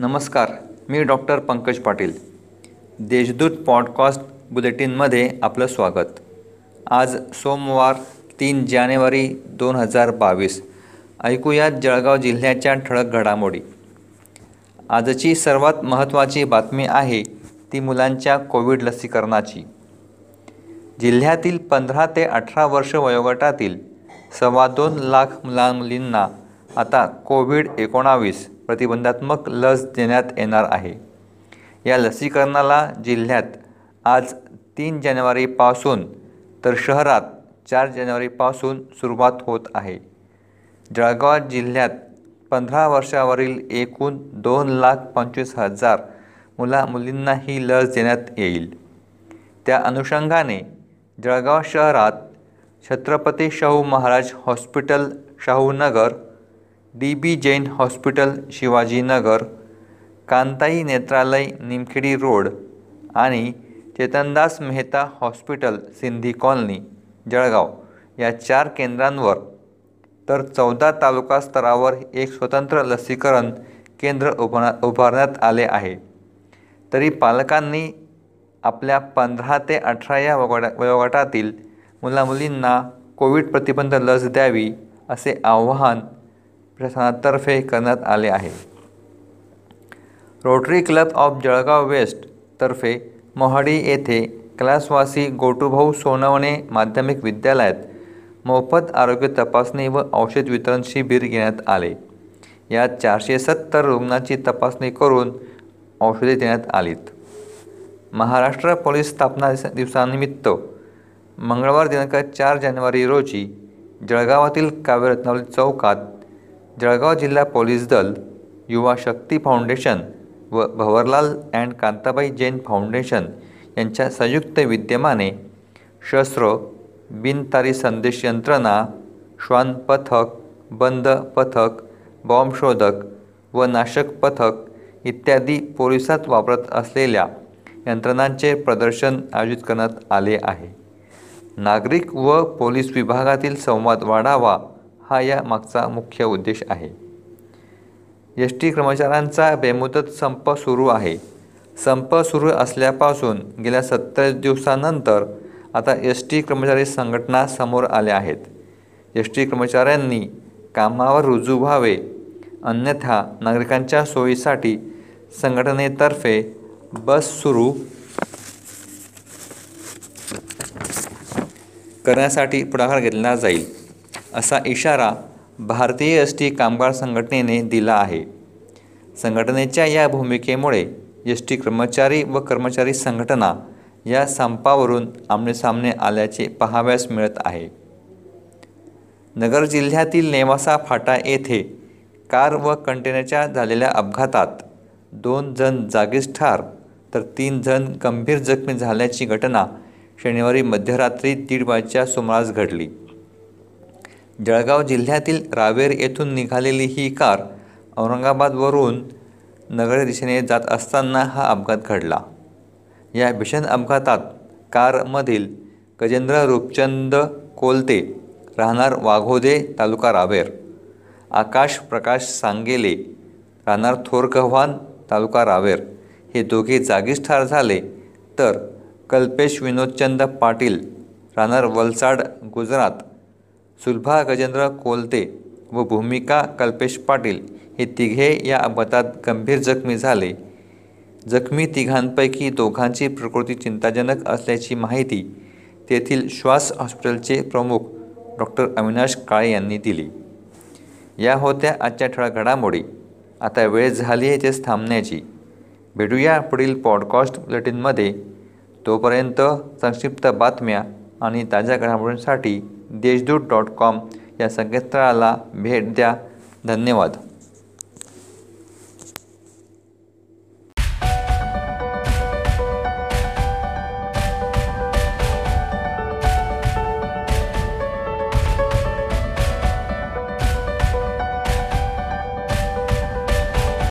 नमस्कार मी doctor Pankaj Patil. Deshdoot podcast बुलेटिनमध्ये आपलं स्वागत. आज सोमवार तीन जानेवारी दोन हजार बावीस. ऐकूयात जळगाव जिल्ह्याच्या ठळक घडामोडी. आजची सर्वात महत्त्वाची बातमी आहे ती मुलांच्या कोविड लसीकरणाची. जिल्ह्यातील पंधरा ते अठरा वर्ष वयोगटातील सव्वा दोन लाख मुलां मुलींना आता कोविड एकोणावीस प्रतिबंधात्मक लस देण्यात येणार आहे. या लसीकरणाला जिल्ह्यात आज तीन जानेवारीपासून तर शहरात चार जानेवारीपासून सुरुवात होत आहे. जळगाव जिल्ह्यात पंधरा वर्षावरील एकूण दोन लाख पंचवीस हजार मुला मुलींना ही लस देण्यात येईल. त्या अनुषंगाने जळगाव शहरात Chhatrapati Shahu Maharaj hospital Shahunagar D B Jain hospital Shivajinagar Kantai Netralaya Nimkhedi road आणि चेतनदास मेहता हॉस्पिटल सिंधी कॉलनी जळगाव या चार केंद्रांवर तर चौदा तालुका स्तरावर एक स्वतंत्र लसीकरण केंद्र उभार उभारण्यात आले आहे. तरी पालकांनी आपल्या पंधरा ते अठरा या वयोगटा वयोगटातील मुलामुलींना कोविड प्रतिबंध लस द्यावी असे आव्हान प्रशासनातर्फे करण्यात आले आहे. Rotary Club of Jalgaon west तर्फे मोहाडी येथे क्लासवासी गोटूभाऊ सोनवणे माध्यमिक विद्यालयात मोफत आरोग्य तपासणी व औषध वितरण शिबिर घेण्यात आले. यात चारशे सत्तर रुग्णांची तपासणी करून औषधे देण्यात आलीत. महाराष्ट्र पोलीस स्थापना दिवसानिमित्त मंगळवार दिनांक चार जानेवारी रोजी जळगावातील काव्यरत्नावली चौकात जळगाव जिल्हा पोलीस दल युवा शक्ती फाउंडेशन व भवरलाल अँड कांताबाई जैन फाउंडेशन यांच्या संयुक्त विद्यमाने शस्त्र बिनतारी संदेश यंत्रणा श्वान पथक बंद पथक बॉम्ब शोधक व नाशक पथक इत्यादी पोलिसात वापरत असलेल्या यंत्रणांचे प्रदर्शन आयोजित करण्यात आले आहे. नागरिक व पोलीस विभागातील संवाद वाढावा हा या मागचा मुख्य उद्देश आहे. एस टी कर्मचाऱ्यांचा बेमुदत संप सुरू आहे. संप सुरू असल्यापासून गेल्या सत्तर दिवसानंतर आता एस टी कर्मचारी संघटना समोर आल्या आहेत. एस टी कर्मचाऱ्यांनी कामावर रुजू व्हावे अन्यथा नागरिकांच्या सोयीसाठी संघटनेतर्फे बस सुरू करण्यासाठी पुढाकार घेतला जाईल. असा इशारा भारतीय एस टी कामगार संघटनेने दिला आहे. संघटनेच्या या भूमिकेमुळे एस टी कर्मचारी व कर्मचारी संघटना या संपावरून आमनेसामने आल्याचे पाहाव्यास मिळत आहे. नगर जिल्ह्यातील नेवासा फाटा येथे कार व कंटेनरच्या झालेल्या अपघातात दोन जण जागीच ठार तर तीन जण गंभीर जखमी झाल्याची घटना शनिवारी मध्यरात्री दीड वाजच्या सुमारास घडली. जळगाव जिल्ह्यातील रावेर येथून निघालेली ही कार औरंगाबादवरून नगर दिशेने जात असताना हा अपघात घडला. या भीषण अपघातात कारमधील गजेंद्र रूपचंद कोलते राहणार वाघोदे तालुका रावेर. आकाश प्रकाश सांगेले राहणार थोरगव्हाण तालुका रावेर. हे दोघे जागीच ठार झाले तर कल्पेश विनोदचंद पाटील राहणार वलसाड गुजरात सुलभा गजेंद्र कोलते व भूमिका कल्पेश पाटील हे तिघे या अपघातात गंभीर जखमी झाले. जखमी तिघांपैकी दोघांची प्रकृती चिंताजनक असल्याची माहिती तेथील श्वास हॉस्पिटलचे प्रमुख डॉक्टर अविनाश काळे यांनी दिली. या होत्या आजच्या ठळक घडामोडी आता वेळ झाली आहे तेच थांबण्याची. भेटूया पुढील पॉडकास्ट बुलेटिनमध्ये. तोपर्यंत संक्षिप्त बातम्या आणि ताज्या घडामोडींसाठी देशदूत डॉट कॉम या संकेतस्थळाला भेट द्या. धन्यवाद.